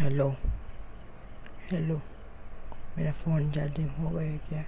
Hello hello मेरा phone charging हो गया क्या?